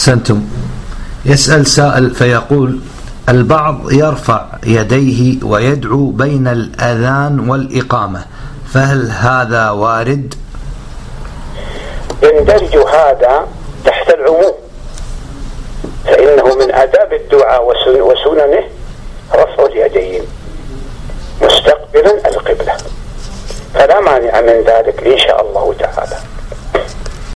أحسنتم. يسأل سائل فيقول البعض يرفع يديه ويدعو بين الأذان والإقامة فهل هذا وارد؟ يندرج هذا تحت العموم فإنه من آداب الدعاء وسننه رفع اليدين مستقبلا القبلة. فلا مانع من ذلك إن شاء الله تعالى.